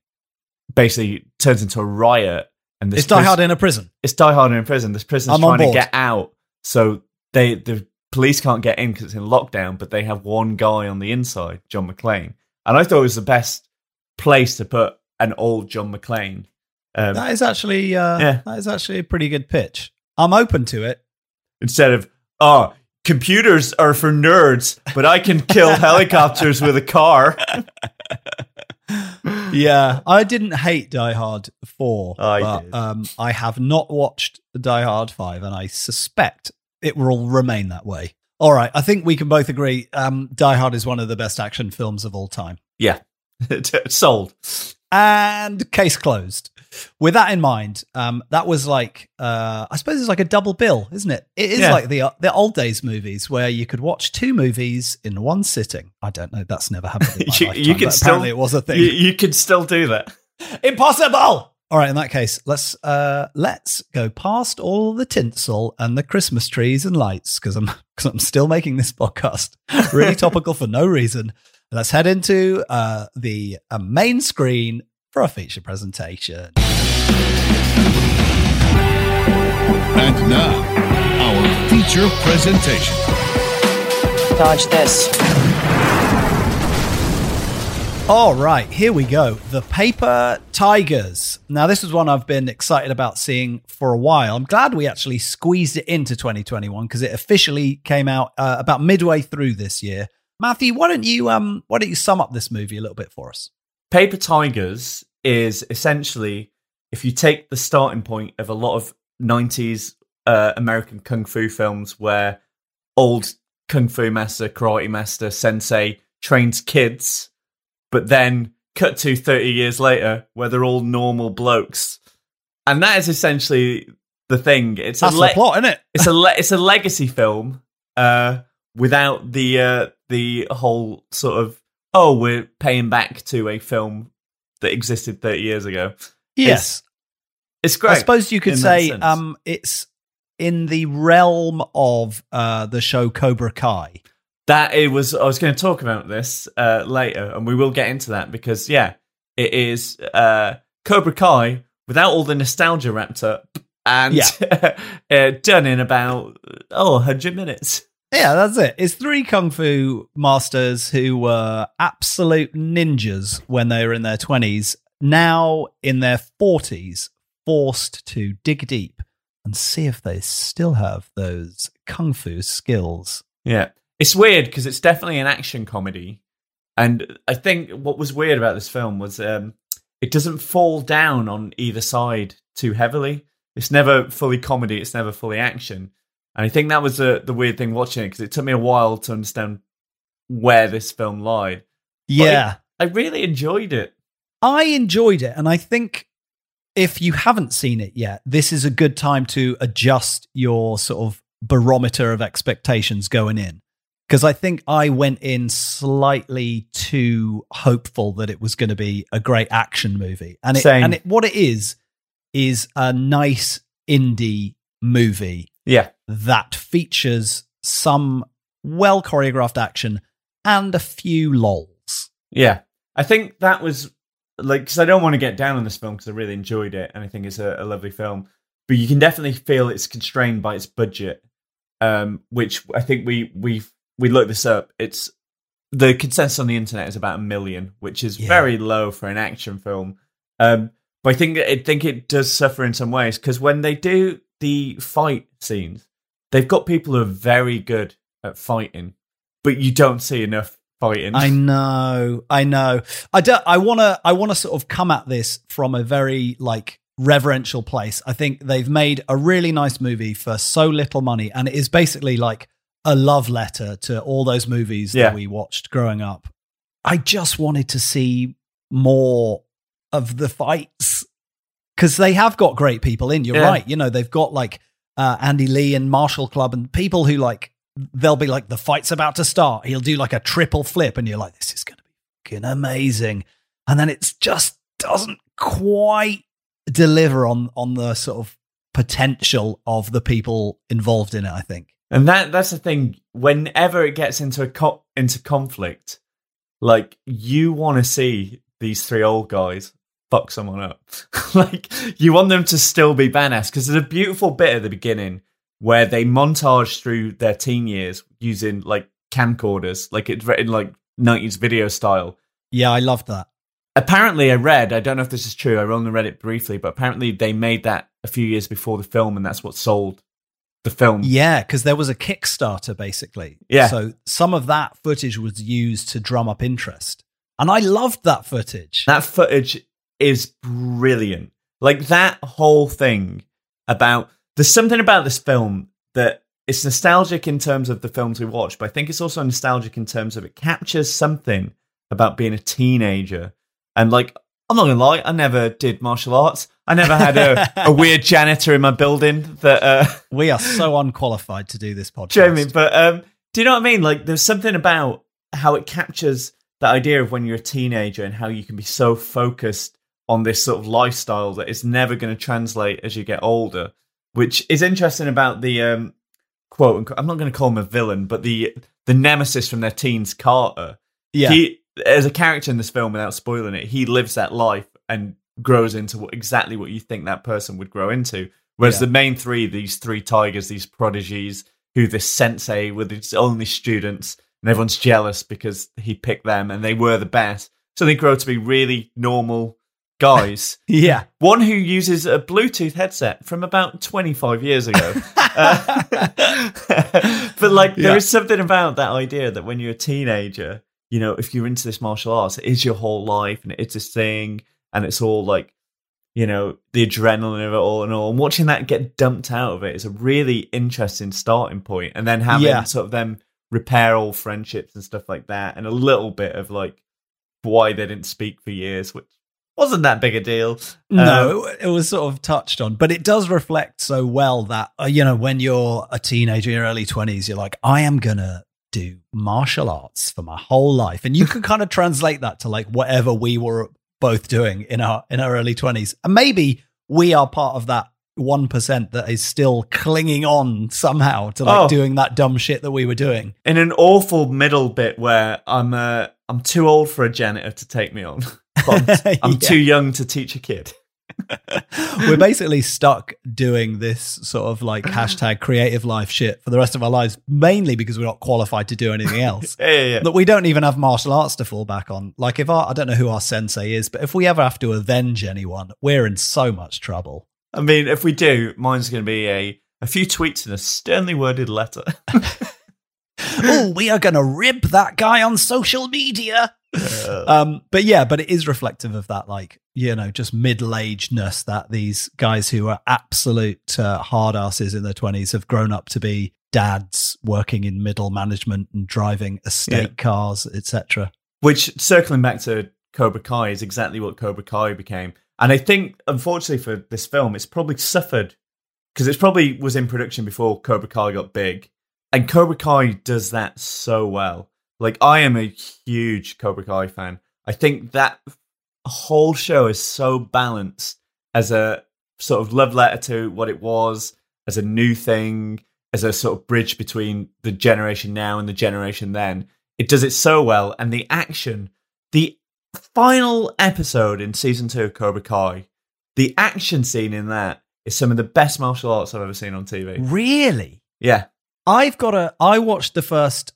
basically turns into a riot. And this It's Die pris- Hard in a prison. it's Die Hard in a prison. This prison's I'm trying to get out, so they the police can't get in because it's in lockdown. But they have one guy on the inside, John McClane, and I thought it was the best place to put an old John McClane. Um, That is actually uh, Yeah. that is actually a pretty good pitch. I'm open to it. instead of oh, computers are for nerds, but I can kill (laughs) helicopters with a car. (laughs) Yeah, I didn't hate Die Hard 4, I but did. um, I have not watched Die Hard 5, and I suspect it will remain that way. All right, I think we can both agree um, Die Hard is one of the best action films of all time. yeah, (laughs) sold. And case closed. With that in mind, um, that was like uh, I suppose it's like a double bill, isn't it? It is Yeah. like the the old days movies where you could watch two movies in one sitting. I don't know. That's never happened. In my (laughs) You, lifetime, you can still apparently it was a thing. You, you could still do that. Impossible. All right, in that case, let's uh let's go past all the tinsel and the Christmas trees and lights because I'm because I'm still making this podcast (laughs) really topical for no reason. Let's head into uh the uh, main screen for a feature presentation. And now, our feature presentation. Dodge this. All right, here we go. The Paper Tigers. Now, this is one I've been excited about seeing for a while. I'm glad we actually squeezed it into 2021 because it officially came out uh, about midway through this year. Matthew, why don't you um why don't you sum up this movie a little bit for us? Paper Tigers is essentially if you take the starting point of a lot of 90s uh, American kung fu films where old kung fu master, karate master, sensei trains kids, but then cut to 30 years later where they're all normal blokes. And that is essentially the thing. It's That's a le- plot, isn't it? it's a le- it's a legacy film uh, without the uh, the whole sort of oh we're paying back to a film that existed 30 years ago. Yes. It's great. I suppose you could say um it's in the realm of uh the show Cobra Kai. That it was I was going to talk about this uh, later and we will get into that because yeah it is uh, Cobra Kai without all the nostalgia wrapped up and (laughs) uh, done in about oh 100 minutes. Yeah, that's it. It's three kung fu masters who were absolute ninjas when they were in their 20s, now in their 40s, forced to dig deep and see if they still have those kung fu skills. Yeah. It's weird because it's definitely an action comedy. And I think what was weird about this film was um, it doesn't fall down on either side too heavily. It's never fully comedy, it's never fully action. And I think that was the the weird thing watching it because it took me a while to understand where this film lied. Yeah. I, I really enjoyed it. I enjoyed it. And I think if you haven't seen it yet, this is a good time to adjust your sort of barometer of expectations going in. Because I think I went in slightly too hopeful that it was going to be a great action movie. And, it, Same. and it, what it is, is a nice indie movie Yeah. that features some well choreographed action and a few lols. Yeah. I think that was like, because I don't want to get down on this film because I really enjoyed it and I think it's a, a lovely film. But you can definitely feel it's constrained by its budget, um, which I think we we we looked this up. It's the consensus on the internet is about a million, which is Yeah. very low for an action film. Um, but I think I think it does suffer in some ways because when they do the fight scenes, they've got people who are very good at fighting, but you don't see enough fighting. I know, I know. I don't. I want to I want to sort of come at this from a very like reverential place. I think they've made a really nice movie for so little money and it is basically like a love letter to all those movies Yeah. that we watched growing up. I just wanted to see more of the fights cuz they have got great people in. You're Yeah. right. You know, they've got like uh, Andy Le and Martial Club and people who like they'll be like the fight's about to start. He'll do like a triple flip and you're like this is going to be fucking amazing. And then it's just doesn't quite deliver on on the sort of potential of the people involved in it, I think. And that that's the thing. Whenever it gets into a co- into conflict, like you want to see these three old guys fuck someone up. (laughs) like you want them to still be badass because there's a beautiful bit at the beginning where they montage through their teen years using like camcorders, like it's written like 90s video style. Yeah, I loved that. Apparently, I read. I don't know if this is true. I only read it briefly, but apparently they made that a few years before the film, and that's what sold the film. Yeah, because there was a Kickstarter basically. Yeah. So some of that footage was used to drum up interest. And I loved that footage. That footage is brilliant. Like that whole thing about there's something about this film that it's nostalgic in terms of the films we watch, but I think it's also nostalgic in terms of it captures something about being a teenager. And like, I'm not gonna lie, I never did martial arts. I never had a, (laughs) a weird janitor in my building that uh we are so unqualified to do this podcast. Jamie, but um, do you know what I mean? Like, there's something about how it captures that idea of when you're a teenager and how you can be so focused on this sort of lifestyle that it's never going to translate as you get older. Which is interesting about the um, quote. unquote- I'm not going to call him a villain, but the the nemesis from their teens, Carter. yeah. He, as a character in this film, without spoiling it, he lives that life and grows into what, exactly what you think that person would grow into. Whereas Yeah. the main three, these three tigers, these prodigies, who this sensei with his only students, and everyone's jealous because he picked them and they were the best. So they grow to be really normal guys. (laughs) yeah. One who uses a Bluetooth headset from about 25 years ago. (laughs) Uh, (laughs) but like, there Yeah. is something about that idea that when you're a teenager, you know, if you're into this martial arts, it is your whole life and it's this thing and it's all like, you know, the adrenaline of it all and all. And watching that get dumped out of it is a really interesting starting point. And then having Yeah. sort of them repair old friendships and stuff like that, and a little bit of like why they didn't speak for years, which wasn't that big a deal. No, Um, it was sort of touched on, but it does reflect so well that, uh, you know, when you're a teenager, in your early 20s, you're like, I am going to do martial arts for my whole life. And you can kind of translate that to like whatever we were both doing in our in our early 20s. And maybe we are part of that 1% that is still clinging on somehow to like Oh. doing that dumb shit that we were doing. in an awful middle bit where I'm uh, I'm too old for a janitor to take me on. (laughs) But I'm, (laughs) I'm Yeah. too young to teach a kid. (laughs) We're basically stuck doing this sort of like (laughs) hashtag creative life shit for the rest of our lives, mainly because we're not qualified to do anything else. (laughs) Yeah, yeah, yeah. That we don't even have martial arts to fall back on. Like if our, I don't know who our sensei is, but if we ever have to avenge anyone, we're in so much trouble. I mean, if we do, mine's going to be a, a few tweets and a sternly worded letter. (laughs) oh, we are going to rib that guy on social media. Um, but yeah, but it is reflective of that, like, you know, just middle agedness that these guys who are absolute uh, hard asses in their 20s have grown up to be dads working in middle management and driving estate Yeah. cars, etc. Which, circling back to Cobra Kai, is exactly what Cobra Kai became. And I think, unfortunately for this film, it's probably suffered because it probably was in production before Cobra Kai got big. And Cobra Kai does that so well. Like, I am a huge Cobra Kai fan. I think that whole show is so balanced as a sort of love letter to what it was, as a new thing, as a sort of bridge between the generation now and the generation then. It does it so well. And the action, the final episode in season two of Cobra Kai, the action scene in that is some of the best martial arts I've ever seen on TV. Really? Yeah. I've got a. I watched the first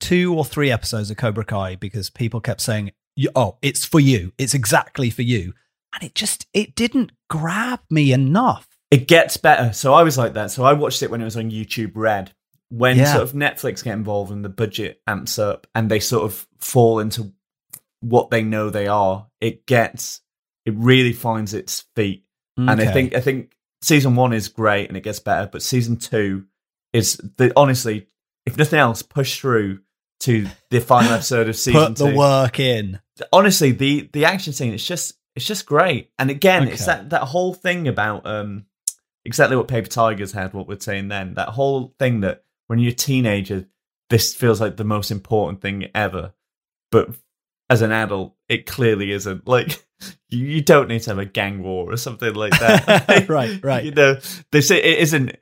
two or three episodes of Cobra Kai because people kept saying, "Oh, it's for you. It's exactly for you," and it just it didn't grab me enough. It gets better. So I was like that. So I watched it when it was on YouTube Red. When Yeah. sort of Netflix get involved and the budget amps up and they sort of fall into what they know they are, it gets it really finds its feet. And I think I think season one is great and it gets better, but season two is the honestly, if nothing else, push through to the final (laughs) episode of season put the two. work in. honestly the the action scene it's just it's just great and again it's that that whole thing about um exactly what paper tigers had what we're saying then that whole thing that when you're a teenager this feels like the most important thing ever but as an adult it clearly isn't like (laughs) you, you don't need to have a gang war or something like that (laughs) Right, right. you know they say it isn't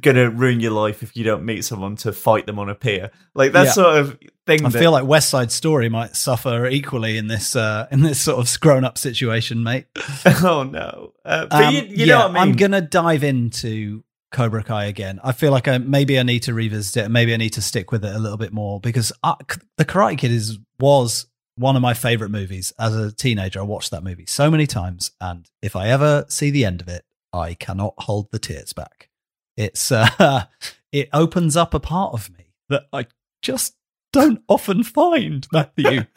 gonna ruin your life if you don't meet someone to fight them on a pier like that Yeah. sort of thing I that- feel like West Side Story might suffer equally in this uh, in this sort of grown up situation, mate. (laughs) oh no uh, but Um, you, you yeah, know what I mean I'm gonna dive into Cobra Kai again. I feel like I maybe I need to revisit it. Maybe I need to stick with it a little bit more because I, the Karate Kid is was one of my favorite movies as a teenager. I watched that movie so many times, and if I ever see the end of it, I cannot hold the tears back. It's uh, (laughs) it opens up a part of me that I just don't often find, Matthew. (laughs)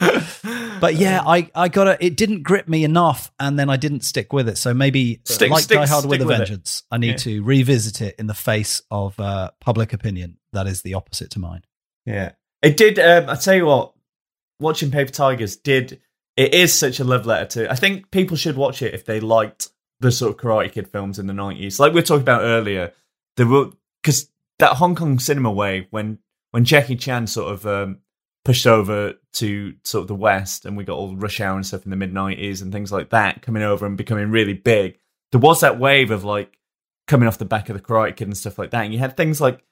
But yeah, I, I got to It didn't grip me enough, and then I didn't stick with it. So maybe, Stick- like stick- Die Hard with a with it. Vengeance, I need Yeah. to revisit it in the face of uh, public opinion that is the opposite to mine. Yeah, it did. Um, I tell you what, watching Paper Tigers did. It is such a love letter to. I think people should watch it if they liked the sort of Karate Kid films in the nineties, like we were talking about earlier. There were because that Hong Kong cinema wave when when Jackie Chan sort of um, pushed over to sort of the West, and we got all Rush Hour and stuff in the mid nineties and things like that coming over and becoming really big. There was that wave of like coming off the back of the Karate Kid and stuff like that. And you had things like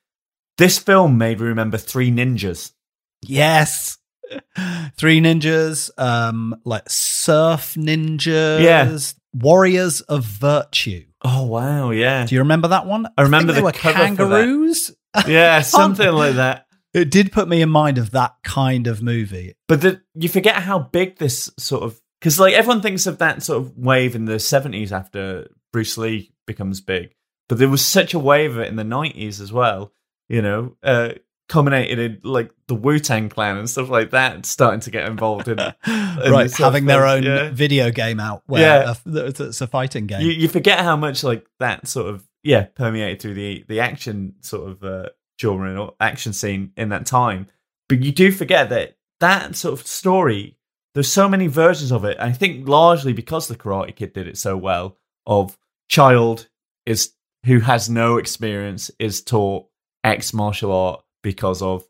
this film made me remember Three Ninjas. Yes. (laughs) Three ninjas, um, like surf ninjas, Yeah. warriors of virtue. Oh wow, yeah, Do you remember that one? I remember they the were cover for that. kangaroos. (laughs) yeah, something like that. It did put me in mind of that kind of movie. But the, you forget how big this sort of because like everyone thinks of that sort of wave in the seventies after Bruce Lee becomes big, but there was such a wave of it in the nineties as well. You know, uh, culminated in like the Wu Tang Clan and stuff like that starting to get involved in. (laughs) in right, this sort of having their own yeah. video game out where Yeah. uh, it's a fighting game. you, you forget how much like that sort of yeah permeated through the the action sort of uh, genre or action scene in that time. But you do forget that that sort of story. There's so many versions of it. I think largely because the Karate Kid did it so well. Of child is who has no experience is taught X martial art because of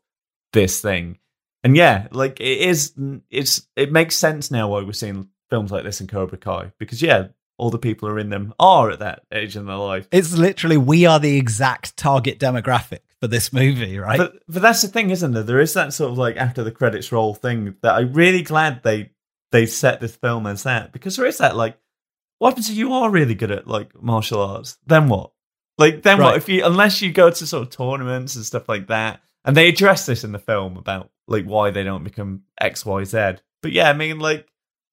this thing. And yeah, like it is. It's it makes sense now why we're seeing films like this in Cobra Kai because yeah, all the people who are in them are at that age in their life. It's literally we are the exact target demographic for this movie, right? But but that's the thing, isn't there? There is that sort of like after the credits roll thing that I'm really glad they they set this film as that because there is that like what happens if you are really good at like martial arts? Then what? Like then Right. what if you unless you go to sort of tournaments and stuff like that? And they address this in the film about like why they don't become X, Y, Z. But yeah, I mean like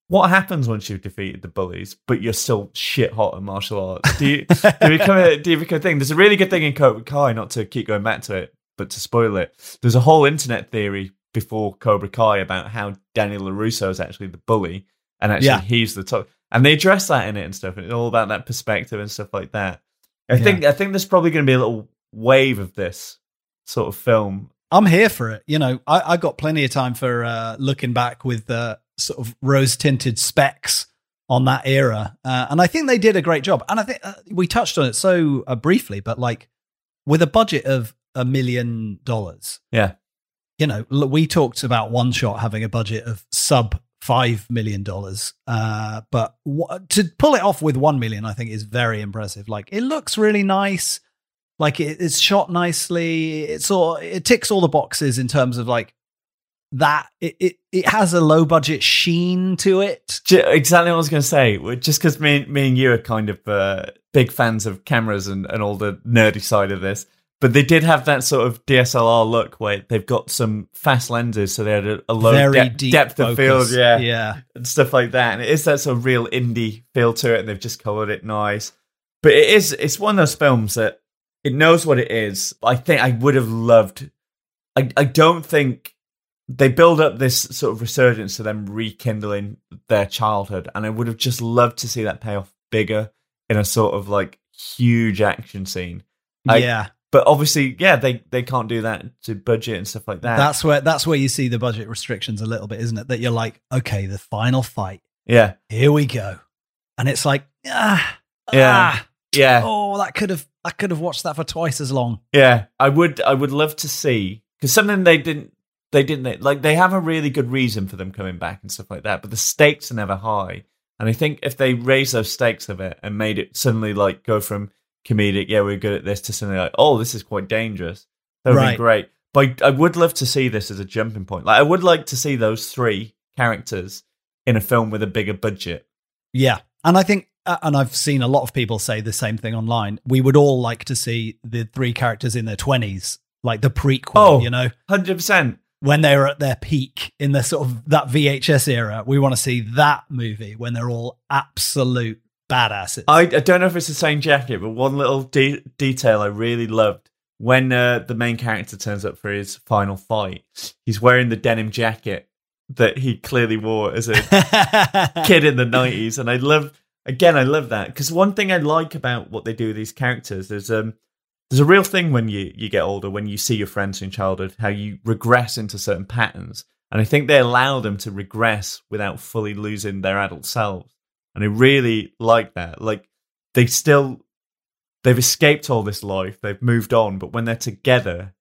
what happens once you've defeated the bullies, but you're still shit hot at martial arts? Do you, do you become a (laughs) do you become a thing? There's a really good thing in Cobra Kai, not to keep going back to it, but to spoil it. There's a whole internet theory before Cobra Kai about how Daniel LaRusso is actually the bully and actually Yeah. he's the top. And they address that in it and stuff. And it's all about that perspective and stuff like that. I think I think there's probably going to be a little wave of this sort of film. I'm here for it. You know, I, I got plenty of time for uh, looking back with uh, sort of rose tinted specs on that era. Uh, and I think they did a great job. And I think uh, we touched on it so uh, briefly, but like with a budget of a million dollars, Yeah, you know, we talked about one shot having a budget of sub five million dollars, uh, but w- to pull it off with one million, I think is very impressive. Like it looks really nice, like it, it's shot nicely. It's all it ticks all the boxes in terms of like that. It it, it has a low budget sheen to it. Exactly what I was going to say. Just because me, me and you are kind of uh, big fans of cameras and, and all the nerdy side of this, but they did have that sort of DSLR look where they've got some fast lenses, so they had a, a low very dep- deep depth of focus. field, yeah, yeah. and stuff like that. And it is that sort of real indie feel to it, and they've just colored it nice. But it is it's one of those films that it knows what it is. I think I would have loved. I I don't think they build up this sort of resurgence to them rekindling their childhood, and I would have just loved to see that pay off bigger in a sort of like huge action scene. I- yeah, But obviously, yeah, they they can't do that to budget and stuff like that. that's where that's where you see the budget restrictions a little bit, isn't it? That you're like, okay, the final fight, yeah, here we go, and it's like, ah, Yeah. ah, yeah. oh, that could have I could have watched that for twice as long. Yeah, I would. I would love to see because something they didn't. They didn't like. They have a really good reason for them coming back and stuff like that. But the stakes are never high. And I think if they raise those stakes of it and made it suddenly like go from comedic, yeah, we're good at this, to something like, oh, this is quite dangerous. That would Right. be great. But I I would love to see this as a jumping point. Like I would like to see those three characters in a film with a bigger budget. Yeah, and I think, and I've seen a lot of people say the same thing online. We would all like to see the three characters in their twenties, like the prequel. Oh. you know, Hundred percent. when they were at their peak in the sort of that VHS era. We want to see that movie when they're all absolute badasses. I, I don't know if it's the same jacket, but one little de- detail I really loved when uh, the main character turns up for his final fight, he's wearing the denim jacket that he clearly wore as a (laughs) kid in the 90s. And I love, again, I love that because one thing I like about what they do with these characters is um, there's a real thing when you, you get older, when you see your friends in childhood, how you regress into certain patterns. And I think they allow them to regress without fully losing their adult selves. And I really like that. Like they still they've escaped all this life, they've moved on, but when they're together,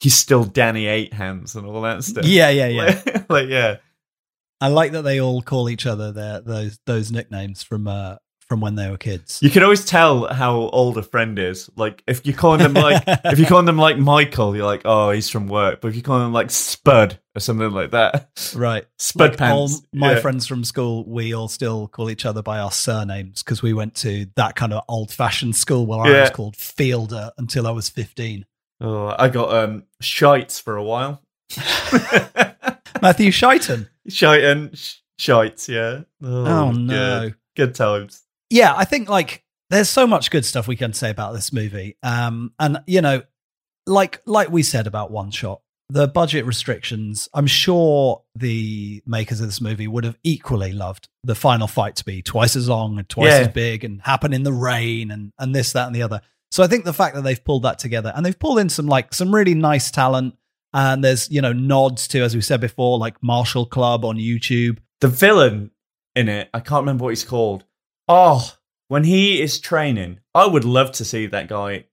he's still Danny Eight Hands and all that stuff. yeah, yeah, yeah. Like, (laughs) like, yeah. I like that they all call each other their those those nicknames from uh from when they were kids. You can always tell how old a friend is. Like if you're calling them like (laughs) if you're calling them like Michael, you're like, oh, he's from work. But if you call them like Spud or something like that, Right. Spud Like all pants. my yeah. friends from school, we all still call each other by our surnames because we went to that kind of old fashioned school where I was called Feilder until I was 15. Oh, I got um shites for a while. (laughs) Matthew Shighton. Shite and sh- shites, yeah. Oh, no. Good. good times. Yeah, I think like there's so much good stuff we can say about this movie. Um, and you know, like like we said about one shot, the budget restrictions. I'm sure the makers of this movie would have equally loved the final fight to be twice as long and twice Yeah. as big and happen in the rain and and this that and the other. So I think the fact that they've pulled that together and they've pulled in some like some really nice talent. And there's you know nods to as we said before, like Martial Club on YouTube. the villain in it, I can't remember what he's called. Oh, when he is training, I would love to see that guy.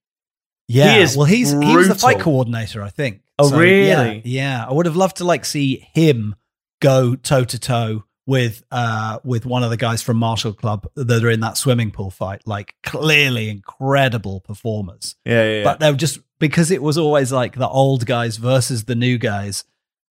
Yeah, He is well, he's he was the fight coordinator, I think. Oh, yeah, really? Yeah, I would have loved to like see him go toe to toe with uh with one of the guys from Martial Club that are in that swimming pool fight. Like clearly incredible performers, Yeah, yeah. yeah. but they're just because it was always like the old guys versus the new guys,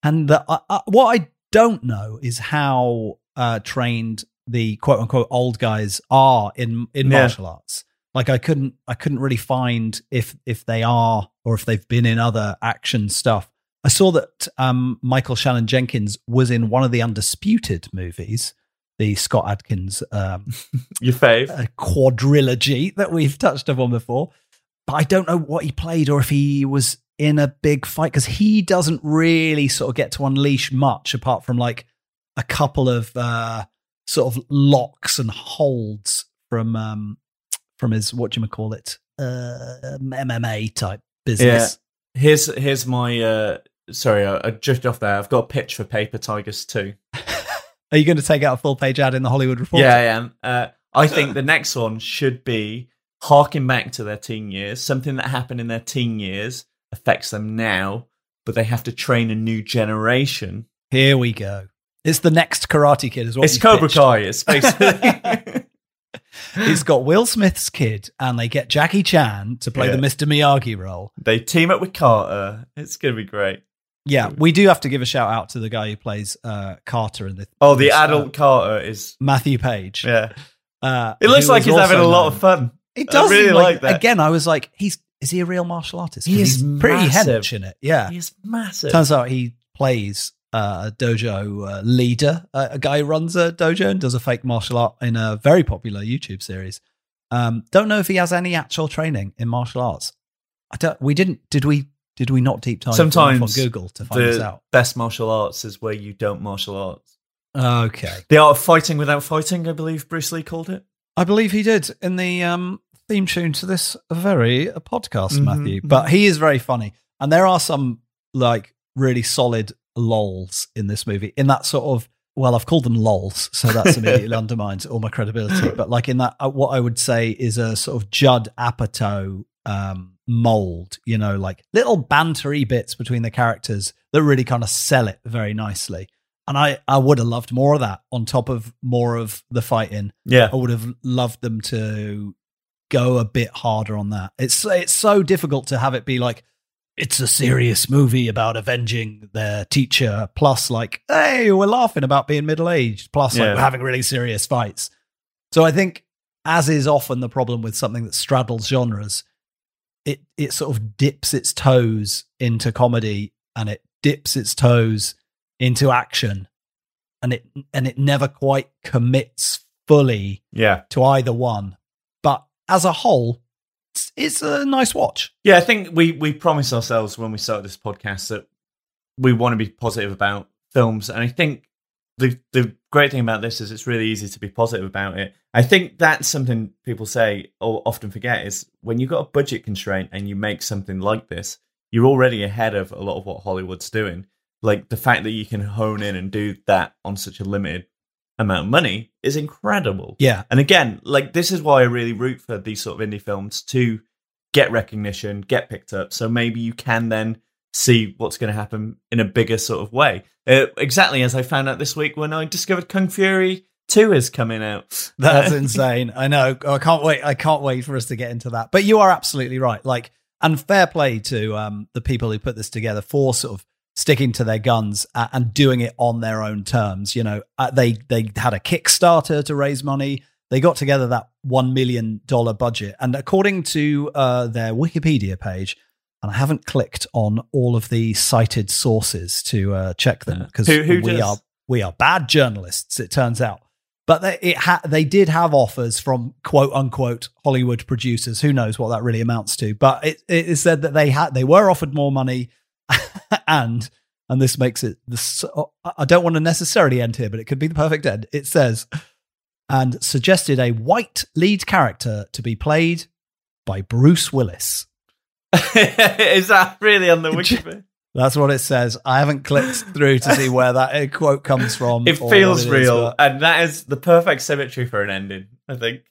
and the, uh, uh, what I don't know is how uh trained the quote unquote old guys are in in Yeah. martial arts. Like I couldn't I couldn't really find if if they are or if they've been in other action stuff. I saw that um, Mykel Shannon Jenkins was in one of the Undisputed movies, the Scott Adkins um, (laughs) Your fave? quadrilogy that we've touched upon before. But I don't know what he played or if he was in a big fight because he doesn't really sort of get to unleash much apart from like a couple of uh, sort of locks and holds from um, from his what do you call it uh, MMA type business. Yeah. Here's here's my uh sorry, I, I drifted off there. I've got a pitch for Paper Tigers too. (laughs) Are you going to take out a full page ad in the Hollywood Reporter? Yeah, I am. Uh, I think the next one should be harking back to their teen years. Something that happened in their teen years affects them now, but they have to train a new generation. Here we go. It's the next Karate Kid, is what It's Cobra pitched. Kai. It's basically (laughs) It's got Will Smith's kid, and they get Jackie Chan to play Yeah. the Mr. Miyagi role. they team up with Carter. It's gonna be great. Yeah, we do have to give a shout out to the guy who plays uh, Carter in the. Oh, the this, uh, adult Carter is Matthew Page. yeah. Uh, It looks like he's having a lot known- of fun. It I does really seem like that. Again, I was like, he's is he a real martial artist? He is he's pretty massive. hench in it. Yeah, He's massive. turns out he plays uh, a dojo uh, leader, uh, a guy who runs a dojo and does a fake martial art in a very popular YouTube series. Um, don't know if he has any actual training in martial arts. I don't. We didn't. Did we? Did we not deep dive Sometimes on Google to find this out? best martial arts is where you don't martial arts. Okay, The art of fighting without fighting, I believe Bruce Lee called it. I believe he did in the um, theme tune to this very uh, podcast, Mhm, Matthew. But he is very funny, and there are some like really solid lols in this movie. In that sort of well, I've called them lols, so that's immediately (laughs) undermines all my credibility. But like in that, uh, what I would say is a sort of Judd Apatow um, mold. You know, like little bantery bits between the characters that really kind of sell it very nicely. And I, I would have loved more of that on top of more of the fighting. Yeah. I would have loved them to go a bit harder on that. It's it's so difficult to have it be like it's a serious movie about avenging their teacher, plus like, hey, we're laughing about being middle aged, plus like we're having really serious fights. So I think, as is often the problem with something that straddles genres, it it sort of dips its toes into comedy and it dips its toes into action, and it and it never quite commits fully Yeah. to either one. But as a whole, it's, it's a nice watch. Yeah, I think we we promised ourselves when we started this podcast that we want to be positive about films, and I think the the great thing about this is it's really easy to be positive about it. I think that's something people say or often forget is when you've got a budget constraint and you make something like this, you're already ahead of a lot of what Hollywood's doing. Like the fact that you can hone in and do that on such a limited amount of money is incredible. Yeah. And again, like this is why I really root for these sort of indie films to get recognition, get picked up. So maybe you can then see what's going to happen in a bigger sort of way. Uh, exactly as I found out this week when I discovered Kung Fury 2 is coming out. (laughs) That's insane. I know. I can't wait. I can't wait for us to get into that. But you are absolutely right. Like, and fair play to um, the people who put this together for sort of sticking to their guns uh, and doing it on their own terms. You know, uh, they they had a Kickstarter to raise money. They got together that one million dollar budget, and according to uh, their Wikipedia page, and I haven't clicked on all of the cited sources to uh, check them because who we does? are we are bad journalists. It turns out. But they, it ha- they did have offers from quote unquote Hollywood producers. Who knows what that really amounts to? But it, it is said that they had they were offered more money, (laughs) and and this makes it. This, I don't want to necessarily end here, but it could be the perfect end. It says and suggested a white lead character to be played by Bruce Willis. (laughs) is that really on the Wikipedia? That's what it says. I haven't clicked through to see where that uh, quote comes from. (laughs) It feels it is, real, but- and that is the perfect symmetry for an ending, I think.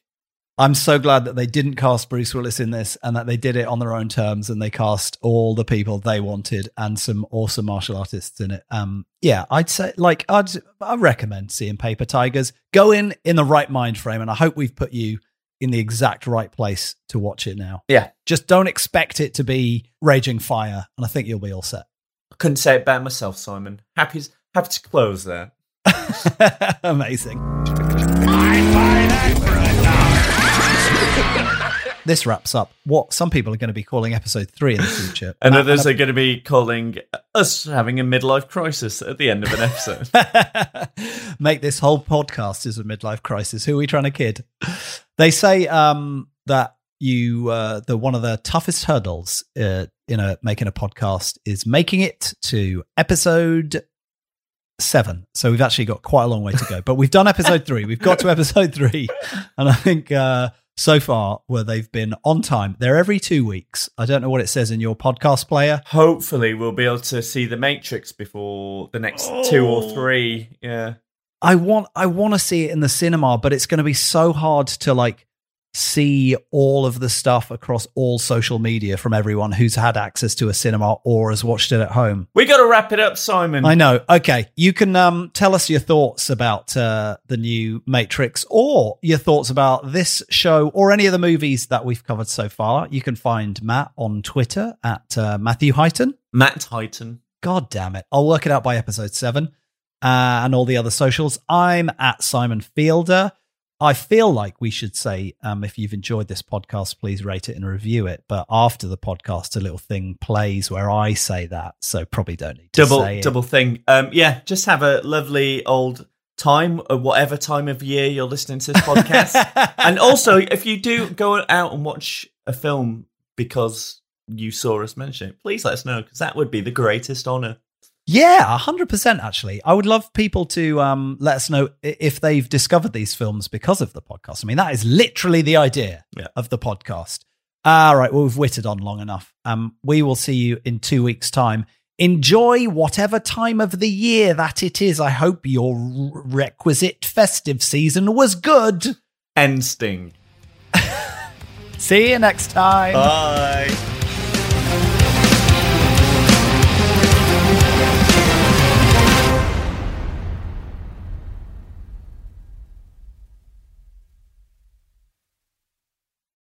I'm so glad that they didn't cast Bruce Willis in this and that they did it on their own terms and they cast all the people they wanted and some awesome martial artists in it. Um, yeah, I'd say like I'd I recommend seeing Paper Tigers. Go in in the right mind frame, and I hope we've put you in the exact right place to watch it now. Yeah. Just don't expect it to be Raging Fire, and I think you'll be all set. I couldn't say it better myself, Simon. Happy, happy to close there. (laughs) Amazing. This wraps up what some people are going to be calling episode three in the (laughs) future. And Uh, others are going to be calling us having a midlife crisis at the end of an episode. (laughs) make this whole podcast is a midlife crisis. Who are we trying to kid? They say um, that you uh, the one of the toughest hurdles uh, in a making a podcast is making it to episode seven. So we've actually got quite a long way to go, but we've done episode three. We've got to (laughs) episode three, and I think uh, so far where they've been on time. They're every two weeks. I don't know what it says in your podcast player. Hopefully, we'll be able to see The Matrix before the next two or Oh. three. Yeah. I want I want to see it in the cinema, but it's going to be so hard to like see all of the stuff across all social media from everyone who's had access to a cinema or has watched it at home. We got to wrap it up, Simon. I know. Okay, you can um, tell us your thoughts about uh, the new Matrix, or your thoughts about this show, or any of the movies that we've covered so far. You can find Matt on Twitter at uh, Matthew Highton. Matt Titan. God damn it. I'll work it out by episode seven uh, and all the other socials. I'm at Simon Feilder. I feel like we should say, um, if you've enjoyed this podcast, please rate it and review it. But after the podcast, a little thing plays where I say that. So probably don't need to Double say it. double thing. Um, yeah, just have a lovely old time, or whatever time of year you're listening to this (laughs) podcast. and also, if you do go out and watch a film because you saw us mention it, please let us know because that would be the greatest honor. Yeah, hundred percent. Actually, I would love people to um, let us know if they've discovered these films because of the podcast. I mean, that is literally the idea Yeah. of the podcast. All right, well, we've witted on long enough. Um, we will see you in two weeks' time. Enjoy whatever time of the year that it is. I hope your requisite festive season was good. End sting. (laughs) See you next time. Bye.